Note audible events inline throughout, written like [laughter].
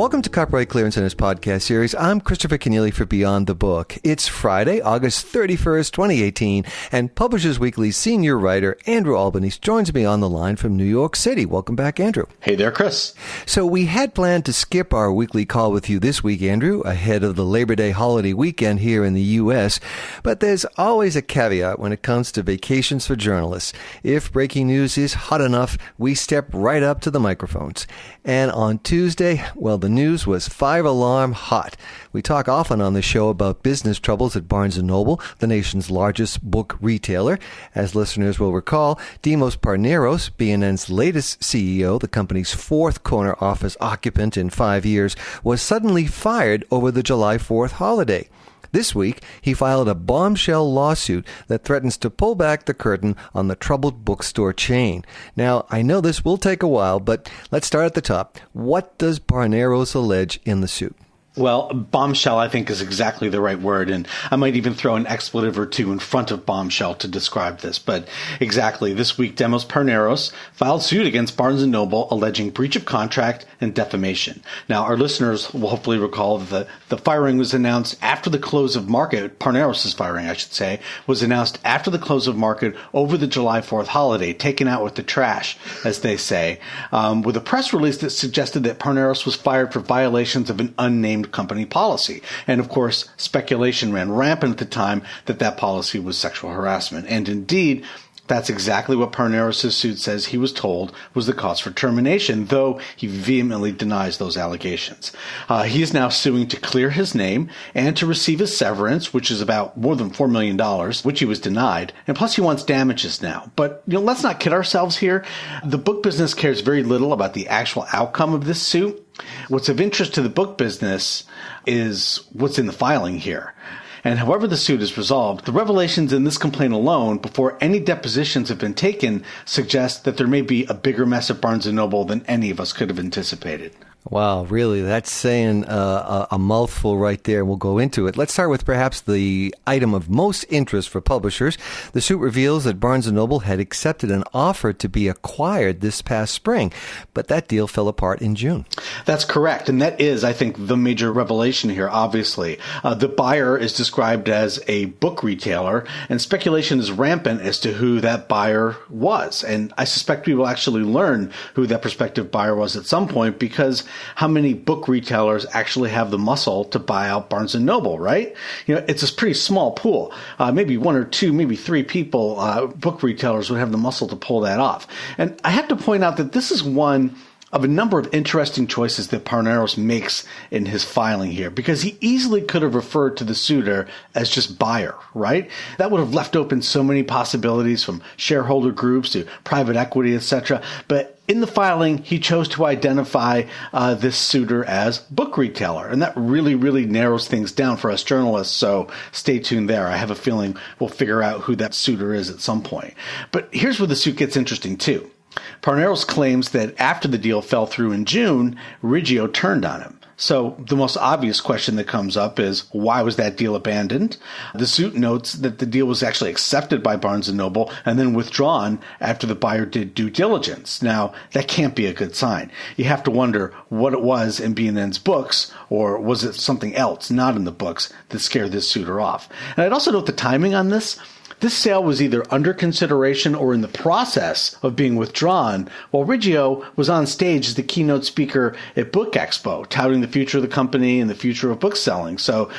Welcome to Copyright Clearance Center's podcast series. I'm Christopher Kenneally for Beyond the Book. It's Friday, August 31st, 2018, and Publishers Weekly senior writer Andrew Albanese joins me on the line from New York City. Welcome back, Andrew. Hey there, Chris. So we had planned to skip our weekly call with you this week, Andrew, ahead of the Labor Day holiday weekend here in the U.S., but there's always a caveat when it comes to vacations for journalists. If breaking news is hot enough, we step right up to the microphones. And on Tuesday, well, the news was five alarm hot. We talk often on the show about business troubles at Barnes & Noble, the nation's largest book retailer. As listeners will recall, Demos Parneros, B&N's latest CEO, the company's fourth corner office occupant in five years, was suddenly fired over the July 4th holiday. This week, he filed a bombshell lawsuit that threatens to pull back the curtain on the troubled bookstore chain. Now, I know this will take a while, but let's start at the top. What does Parneros allege in the suit? Well, bombshell, I think, is exactly the right word. And I might even throw an expletive or two in front of bombshell to describe this. But exactly, this week, Demos Parneros filed suit against Barnes & Noble alleging breach of contract and defamation. Now, our listeners will hopefully recall that the, firing was announced after the close of market, Parneros' firing, I should say, was announced after the close of market over the July 4th holiday, taken out with the trash, as they say, um, with a press release that suggested that Parneros was fired for violations of an unnamed named company policy. And of course, speculation ran rampant at the time that that policy was sexual harassment. And indeed, that's exactly what Parneros' suit says he was told was the cause for termination, though he vehemently denies those allegations. Uh, he is now suing to clear his name and to receive a severance, which is about more than $4 million, which he was denied. And plus, he wants damages now. But, you know, let's not kid ourselves here. The book business cares very little about the actual outcome of this suit. What's of interest to the book business is what's in the filing here. And however the suit is resolved, the revelations in this complaint alone, before any depositions have been taken, suggest that there may be a bigger mess at Barnes & Noble than any of us could have anticipated. Wow, really? That's saying uh, a, a, mouthful right there. We'll go into it. Let's start with perhaps the item of most interest for publishers. The suit reveals that Barnes & Noble had accepted an offer to be acquired this past spring, but that deal fell apart in June. That's correct. And that is, I think, the major revelation here, obviously. Uh, the buyer is described as a book retailer, and speculation is rampant as to who that buyer was. And I suspect we will actually learn who that prospective buyer was at some point because how many book retailers actually have the muscle to buy out Barnes and Noble, right? You know, it's a pretty small pool. Uh, maybe one or two, maybe three people, uh, book retailers would have the muscle to pull that off. And I have to point out that this is one of a number of interesting choices that Parneros makes in his filing here because he easily could have referred to the suitor as just buyer, right? That would have left open so many possibilities from shareholder groups to private equity, etc. But in the filing, he chose to identify uh, this suitor as book retailer, and that really, really narrows things down for us journalists. So stay tuned there. I have a feeling we'll figure out who that suitor is at some point. But here's where the suit gets interesting too. Parneros claims that after the deal fell through in June, Riggio turned on him. So the most obvious question that comes up is why was that deal abandoned? The suit notes that the deal was actually accepted by Barnes & Noble and then withdrawn after the buyer did due diligence. Now, that can't be a good sign. You have to wonder what it was in B&N's books or was it something else not in the books that scared this suitor off. And I'd also note the timing on this. This sale was either under consideration or in the process of being withdrawn, while Riggio was on stage as the keynote speaker at Book Expo, touting the future of the company and the future of book selling. So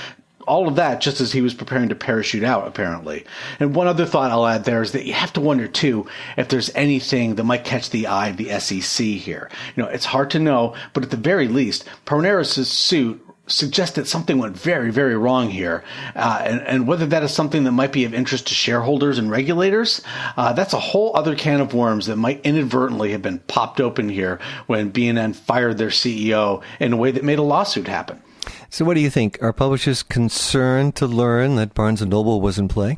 all of that just as he was preparing to parachute out, apparently. And one other thought I'll add there is that you have to wonder too if there's anything that might catch the eye of the SEC here. You know, it's hard to know, but at the very least, Parneros' suit suggest that something went very, very wrong here. Uh, and, and, whether that is something that might be of interest to shareholders and regulators, uh, that's a whole other can of worms that might inadvertently have been popped open here when B&N fired their CEO in a way that made a lawsuit happen. So, what do you think? Are publishers concerned to learn that Barnes and Noble was in play?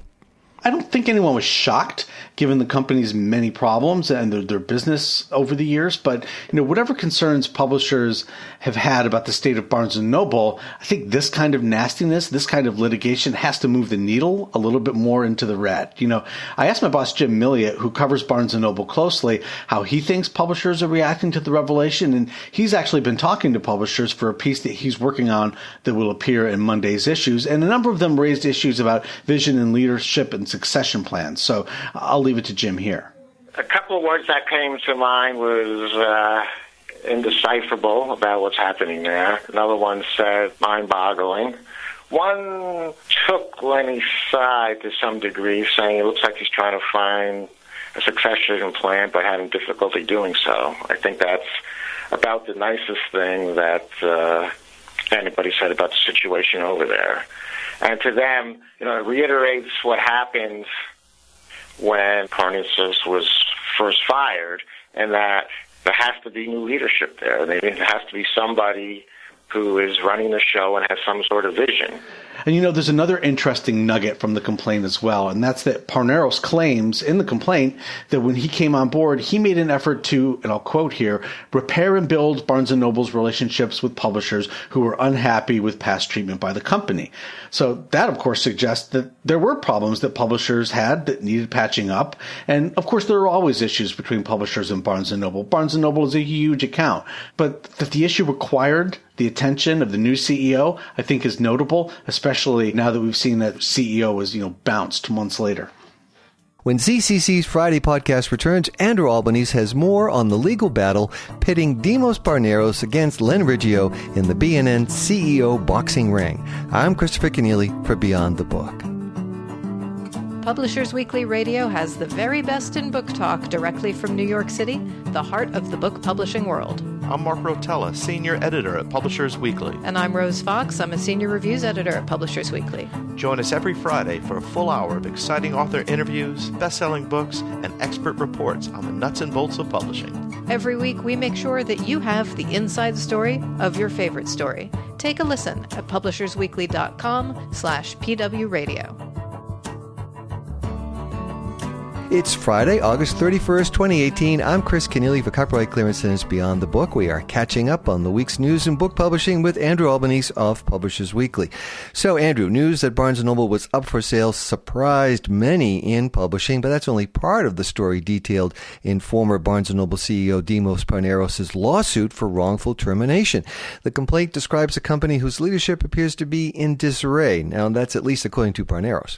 I don't think anyone was shocked given the company's many problems and their, their, business over the years. But you know, whatever concerns publishers have had about the state of Barnes and Noble, I think this kind of nastiness, this kind of litigation, has to move the needle a little bit more into the red. You know, I asked my boss Jim Milliot, who covers Barnes and Noble closely, how he thinks publishers are reacting to the revelation, and he's actually been talking to publishers for a piece that he's working on that will appear in Monday's issues, and a number of them raised issues about vision and leadership and succession plans. So I'll leave it to Jim here. A couple of words that came to mind was uh, indecipherable about what's happening there. Another one said mind-boggling. One took Lenny's side to some degree, saying it looks like he's trying to find a succession plan, but having difficulty doing so. I think that's about the nicest thing that uh, anybody said about the situation over there. And to them, you know, it reiterates what happened when Parneros was first fired, and that there has to be new leadership there. There has to be somebody who is running the show and has some sort of vision. And you know, there's another interesting nugget from the complaint as well, and that's that Parneros claims in the complaint that when he came on board, he made an effort to, and I'll quote here, repair and build Barnes and Noble's relationships with publishers who were unhappy with past treatment by the company. So that, of course, suggests that there were problems that publishers had that needed patching up. And of course, there are always issues between publishers and Barnes and Noble. Barnes and Noble is a huge account, but that the issue required the attention of the new CEO, I think is notable, especially now that we've seen that CEO was, you know, bounced months later. When CCC's Friday podcast returns, Andrew Albanese has more on the legal battle pitting Demos Parneros against Len Riggio in the B&N CEO boxing ring. I'm Christopher Kenneally for Beyond the Book. Publishers Weekly Radio has the very best in book talk directly from New York City, the heart of the book publishing world. I'm Mark Rotella, Senior Editor at Publishers Weekly. And I'm Rose Fox. I'm a Senior Reviews Editor at Publishers Weekly. Join us every Friday for a full hour of exciting author interviews, best selling books, and expert reports on the nuts and bolts of publishing. Every week, we make sure that you have the inside story of your favorite story. Take a listen at publishersweekly.com slash pwradio. It's Friday, August 31st, 2018. I'm Chris Kenneally for Copyright Clearance and Beyond the Book. We are catching up on the week's news in book publishing with Andrew Albanese of Publishers Weekly. So, Andrew, news that Barnes & Noble was up for sale surprised many in publishing, but that's only part of the story detailed in former Barnes & Noble CEO Demos Parneros' lawsuit for wrongful termination. The complaint describes a company whose leadership appears to be in disarray. Now, that's at least according to Parneros.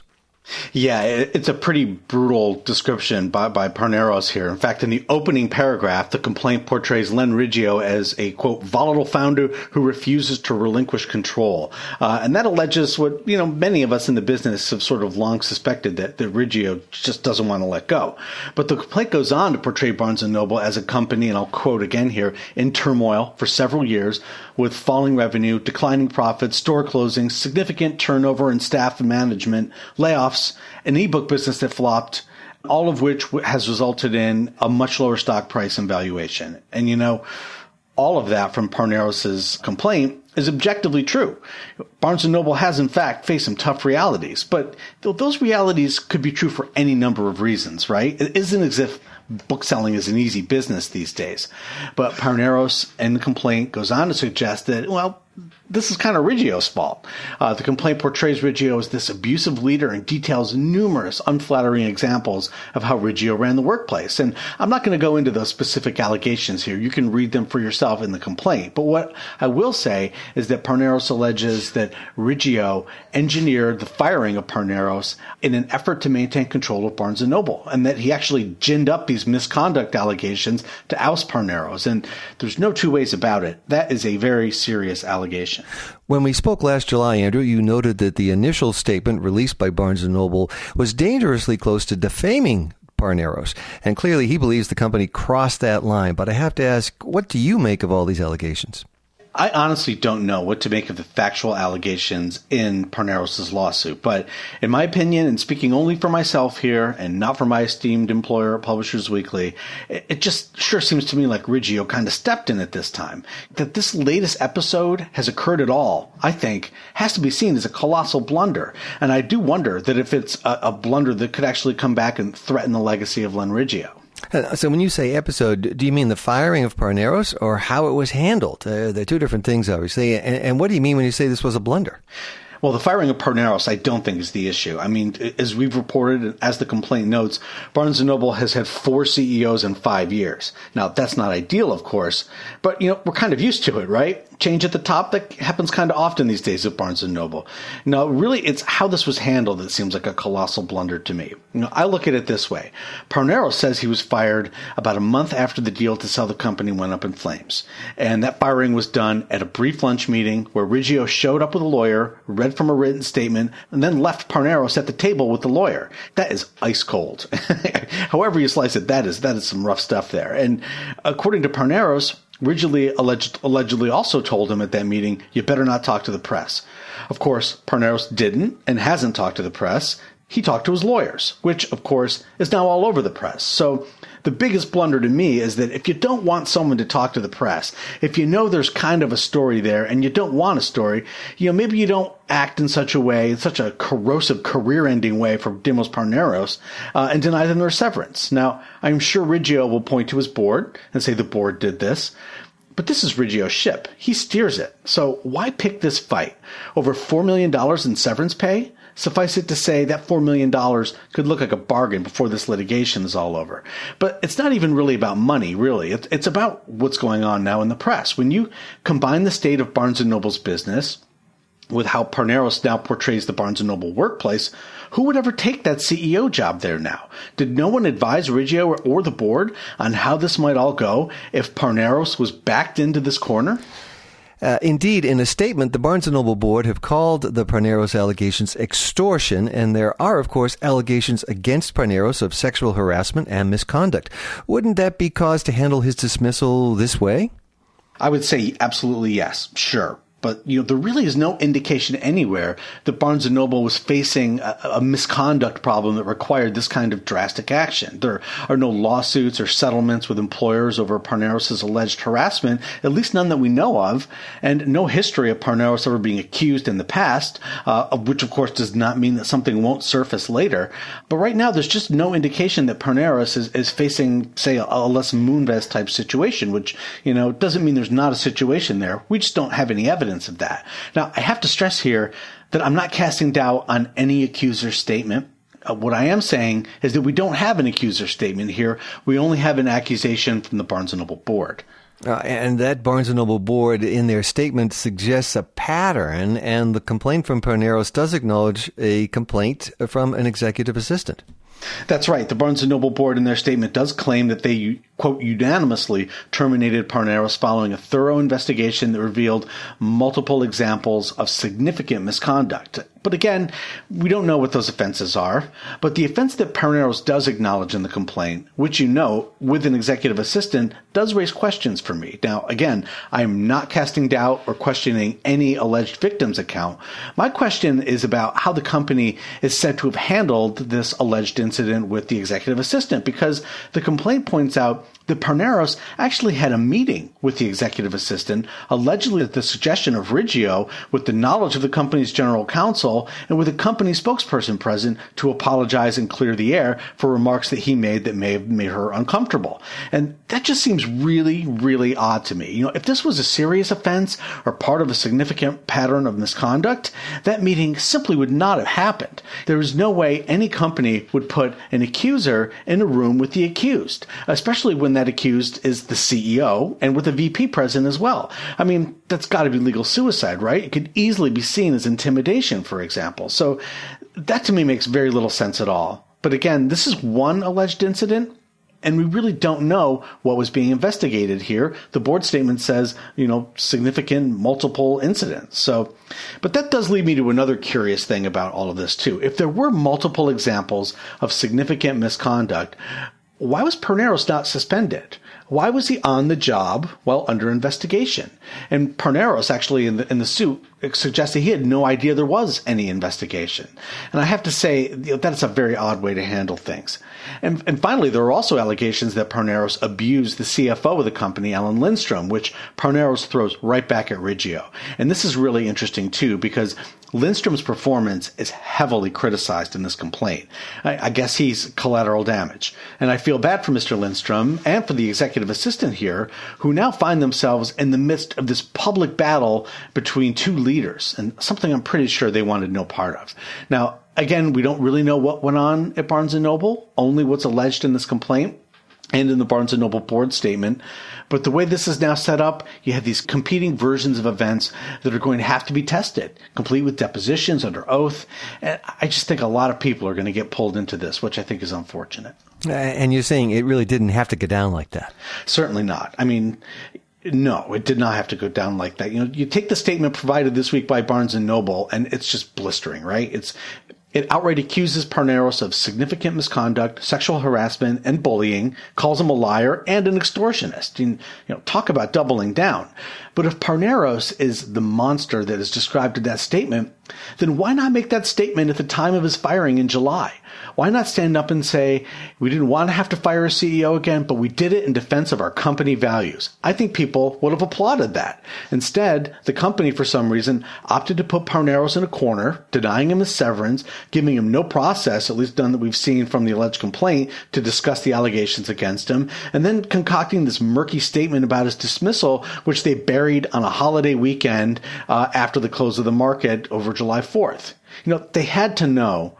Yeah, it's a pretty brutal description by, by Parneros here. In fact, in the opening paragraph, the complaint portrays Len Riggio as a, quote, volatile founder who refuses to relinquish control. Uh, and that alleges what, you know, many of us in the business have sort of long suspected that, that Riggio just doesn't want to let go. But the complaint goes on to portray Barnes & Noble as a company, and I'll quote again here, in turmoil for several years with falling revenue, declining profits, store closings, significant turnover in staff and management, layoffs, an ebook business that flopped, all of which has resulted in a much lower stock price and valuation. And you know, all of that from Parneros' complaint is objectively true. Barnes & Noble has in fact faced some tough realities, but those realities could be true for any number of reasons, right? It isn't as if bookselling is an easy business these days. But Parneros in the complaint goes on to suggest that, well, this is kind of Riggio's fault. Uh, the complaint portrays Riggio as this abusive leader and details numerous unflattering examples of how Riggio ran the workplace. And I'm not going to go into those specific allegations here. You can read them for yourself in the complaint. But what I will say is that Parneros alleges that Riggio engineered the firing of Parneros in an effort to maintain control of Barnes & Noble, and that he actually ginned up these misconduct allegations to oust Parneros. And there's no two ways about it. That is a very serious allegation. When we spoke last July, Andrew, you noted that the initial statement released by Barnes & Noble was dangerously close to defaming Parneros. And clearly he believes the company crossed that line. But I have to ask, what do you make of all these allegations? I honestly don't know what to make of the factual allegations in Parneros' lawsuit, but in my opinion, and speaking only for myself here and not for my esteemed employer, Publishers Weekly, it just sure seems to me like Riggio kind of stepped in at this time. That this latest episode has occurred at all, I think, has to be seen as a colossal blunder. And I do wonder that if it's a, a blunder that could actually come back and threaten the legacy of Len Riggio. Uh, so when you say episode, do you mean the firing of Parneros or how it was handled? Uh, they're two different things, obviously. And, and what do you mean when you say this was a blunder? Well, the firing of Parneros, I don't think is the issue. I mean, as we've reported, as the complaint notes, Barnes & Noble has had four CEOs in five years. Now, that's not ideal, of course, but, you know, we're kind of used to it, right? Change at the top that happens kind of often these days at Barnes and Noble. Now, really, it's how this was handled that seems like a colossal blunder to me. You know, I look at it this way: Parnero says he was fired about a month after the deal to sell the company went up in flames, and that firing was done at a brief lunch meeting where Riggio showed up with a lawyer, read from a written statement, and then left Parneros at the table with the lawyer. That is ice cold. [laughs] However you slice it, that is that is some rough stuff there. And according to Parneros, Ridgely alleged, allegedly also told him at that meeting, you better not talk to the press. Of course, Parneros didn't and hasn't talked to the press. He talked to his lawyers, which, of course, is now all over the press. So the biggest blunder to me is that if you don't want someone to talk to the press, if you know there's kind of a story there and you don't want a story, you know, maybe you don't act in such a way, in such a corrosive career ending way for Demos Parneros, uh, and deny them their severance. Now, I'm sure Riggio will point to his board and say the board did this. But this is Riggio's ship. He steers it. So why pick this fight? Over $4 million in severance pay? Suffice it to say that $4 million could look like a bargain before this litigation is all over. But it's not even really about money, really. It's about what's going on now in the press. When you combine the state of Barnes & Noble's business with how Parneros now portrays the Barnes & Noble workplace, who would ever take that CEO job there now? Did no one advise Riggio or, or the board on how this might all go if Parneros was backed into this corner? Uh, indeed, in a statement, the Barnes & Noble board have called the Parneros allegations extortion, and there are, of course, allegations against Parneros of sexual harassment and misconduct. Wouldn't that be cause to handle his dismissal this way? I would say absolutely yes, sure but you know there really is no indication anywhere that Barnes and Noble was facing a, a, misconduct problem that required this kind of drastic action. There are no lawsuits or settlements with employers over Parneros' alleged harassment, at least none that we know of, and no history of Parneros ever being accused in the past, uh, which of course does not mean that something won't surface later. But right now, there's just no indication that Parneros is, is facing, say, a, a Les Moonves type situation, which you know doesn't mean there's not a situation there. We just don't have any evidence evidence of that. Now, I have to stress here that I'm not casting doubt on any accuser statement. Uh, what I am saying is that we don't have an accuser statement here. We only have an accusation from the Barnes & Noble board. Uh, and that Barnes & Noble board, in their statement, suggests a pattern, and the complaint from Parneros does acknowledge a complaint from an executive assistant. That's right. The Barnes & Noble board in their statement does claim that they quote, unanimously terminated Parneros following a thorough investigation that revealed multiple examples of significant misconduct. But again, we don't know what those offenses are. But the offense that Parneros does acknowledge in the complaint, which you know, with an executive assistant, does raise questions for me. Now, again, I am not casting doubt or questioning any alleged victim's account. My question is about how the company is said to have handled this alleged incident with the executive assistant, because the complaint points out that Parneros actually had a meeting with the executive assistant, allegedly at the suggestion of Riggio, with the knowledge of the company's general counsel and with a company spokesperson present to apologize and clear the air for remarks that he made that may have made her uncomfortable. And that just seems really, really odd to me. You know, if this was a serious offense or part of a significant pattern of misconduct, that meeting simply would not have happened. There is no way any company would put an accuser in a room with the accused, especially when that accused is the CEO and with a VP present as well. I mean, that's got to be legal suicide, right? It could easily be seen as intimidation, for example. So that to me makes very little sense at all. But again, this is one alleged incident and we really don't know what was being investigated here. The board statement says, you know, significant multiple incidents. So, but that does lead me to another curious thing about all of this too. If there were multiple examples of significant misconduct, why was Parneros not suspended? Why was he on the job while under investigation? And Parneros actually in the, in the suit suggested he had no idea there was any investigation. And I have to say that's a very odd way to handle things. And, and finally, there are also allegations that Parneros abused the CFO of the company, Alan Lindstrom, which Parneros throws right back at Riggio. And this is really interesting too, because Lindstrom's performance is heavily criticized in this complaint. I, I, guess he's collateral damage. And I feel bad for Mr. Lindstrom and for the executive assistant here, who now find themselves in the midst of this public battle between two leaders and something I'm pretty sure they wanted no part of. Now, again, we don't really know what went on at Barnes and Noble, only what's alleged in this complaint and in the Barnes and Noble board statement. But the way this is now set up, you have these competing versions of events that are going to have to be tested, complete with depositions under oath. And I just think a lot of people are going to get pulled into this, which I think is unfortunate. And you're saying it really didn't have to go down like that? Certainly not. I mean, no, it did not have to go down like that. You know, you take the statement provided this week by Barnes and Noble, and it's just blistering, right? It's it outright accuses Parneros of significant misconduct, sexual harassment, and bullying, calls him a liar and an extortionist. And, you know, talk about doubling down. But if Parneros is the monster that is described in that statement, then why not make that statement at the time of his firing in July? Why not stand up and say, we didn't want to have to fire a CEO again, but we did it in defense of our company values? I think people would have applauded that. Instead, the company, for some reason, opted to put Parneros in a corner, denying him his severance, giving him no process, at least none that we've seen from the alleged complaint, to discuss the allegations against him, and then concocting this murky statement about his dismissal, which they buried on a holiday weekend uh, after the close of the market over July 4th. You know, they had to know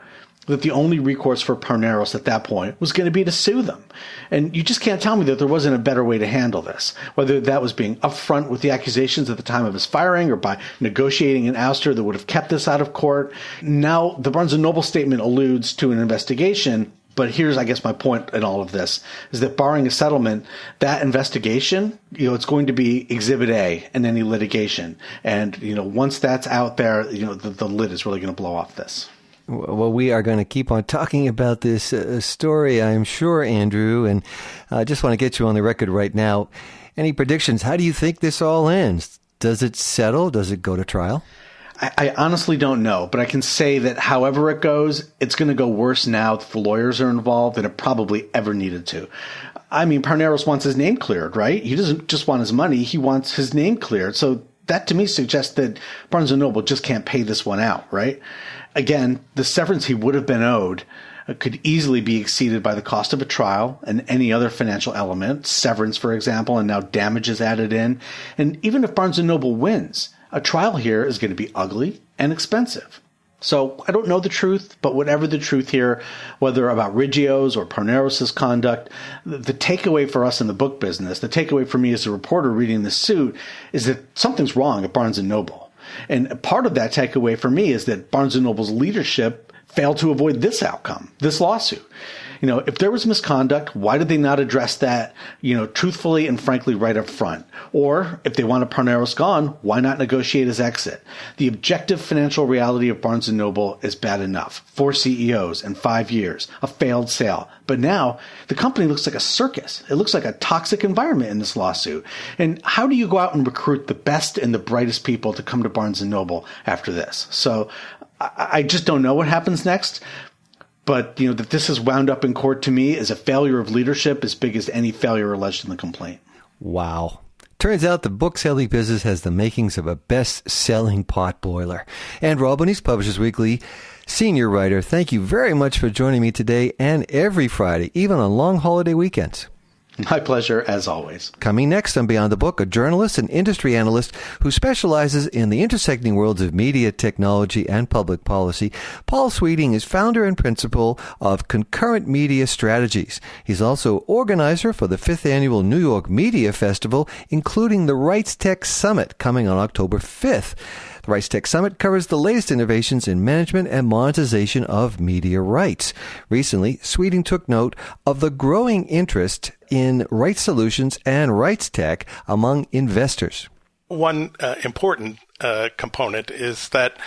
that the only recourse for Parneros at that point was going to be to sue them. And you just can't tell me that there wasn't a better way to handle this, whether that was being upfront with the accusations at the time of his firing or by negotiating an ouster that would have kept this out of court. Now, the Barnes Noble statement alludes to an investigation. But here's, I guess, my point in all of this is that barring a settlement, that investigation, you know, it's going to be exhibit A in any litigation. And, you know, once that's out there, you know, the, the lid is really going to blow off this. Well, we are going to keep on talking about this uh, story, I'm sure, Andrew. And I uh, just want to get you on the record right now. Any predictions? How do you think this all ends? Does it settle? Does it go to trial? I, I honestly don't know, but I can say that however it goes, it's going to go worse now that the lawyers are involved than it probably ever needed to. I mean, Parneros wants his name cleared, right? He doesn't just want his money; he wants his name cleared. So that to me suggests that Barnes and Noble just can't pay this one out, right? Again, the severance he would have been owed uh, could easily be exceeded by the cost of a trial and any other financial element, severance, for example, and now damages added in. And even if Barnes and Noble wins, a trial here is going to be ugly and expensive. So I don't know the truth, but whatever the truth here, whether about Riggio's or Parneros' conduct, the takeaway for us in the book business, the takeaway for me as a reporter reading the suit, is that something's wrong at Barnes Noble. And part of that takeaway for me is that Barnes Noble's leadership failed to avoid this outcome, this lawsuit you know, if there was misconduct, why did they not address that, you know, truthfully and frankly right up front? Or if they wanted Parneros gone, why not negotiate his exit? The objective financial reality of Barnes & Noble is bad enough. Four CEOs in five years, a failed sale. But now the company looks like a circus. It looks like a toxic environment in this lawsuit. And how do you go out and recruit the best and the brightest people to come to Barnes & Noble after this? So I just don't know what happens next. But you know that this has wound up in court to me is a failure of leadership as big as any failure alleged in the complaint. Wow. Turns out the book selling business has the makings of a best selling pot boiler. Andrew Albanese Publishers Weekly senior writer, thank you very much for joining me today and every Friday, even on long holiday weekends. My pleasure, as always. Coming next on Beyond the Book, a journalist and industry analyst who specializes in the intersecting worlds of media, technology, and public policy. Paul Sweeting is founder and principal of Concurrent Media Strategies. He's also organizer for the fifth annual New York Media Festival, including the Rights Tech Summit coming on October 5th. The Rights Tech Summit covers the latest innovations in management and monetization of media rights. Recently, Sweeting took note of the growing interest in rights solutions and rights tech among investors. One uh, important uh, component is that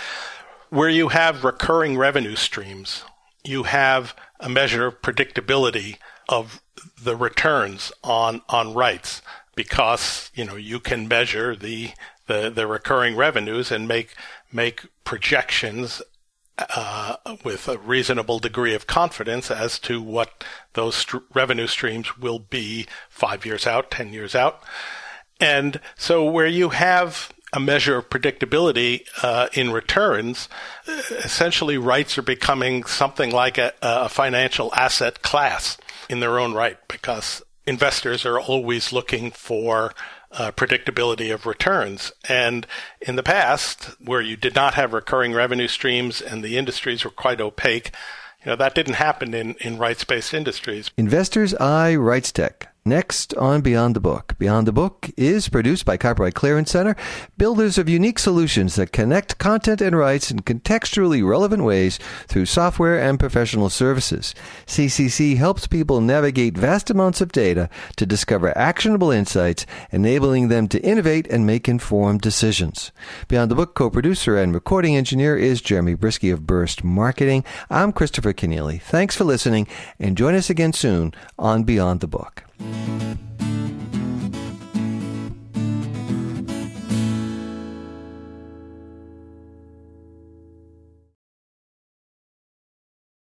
where you have recurring revenue streams, you have a measure of predictability of the returns on on rights because you know you can measure the the, the recurring revenues and make make projections uh, with a reasonable degree of confidence as to what those st- revenue streams will be five years out, ten years out, and so where you have a measure of predictability uh, in returns, essentially rights are becoming something like a, a financial asset class in their own right because investors are always looking for uh, predictability of returns. And in the past, where you did not have recurring revenue streams and the industries were quite opaque, you know, that didn't happen in, in rights based industries. Investors Eye Rights Tech. Next on Beyond the Book. Beyond the Book is produced by Copyright Clearance Center, builders of unique solutions that connect content and rights in contextually relevant ways through software and professional services. CCC helps people navigate vast amounts of data to discover actionable insights, enabling them to innovate and make informed decisions. Beyond the Book co-producer and recording engineer is Jeremy Brieske of Burst Marketing. I'm Christopher Kenneally. Thanks for listening and join us again soon on Beyond the Book. Thank you.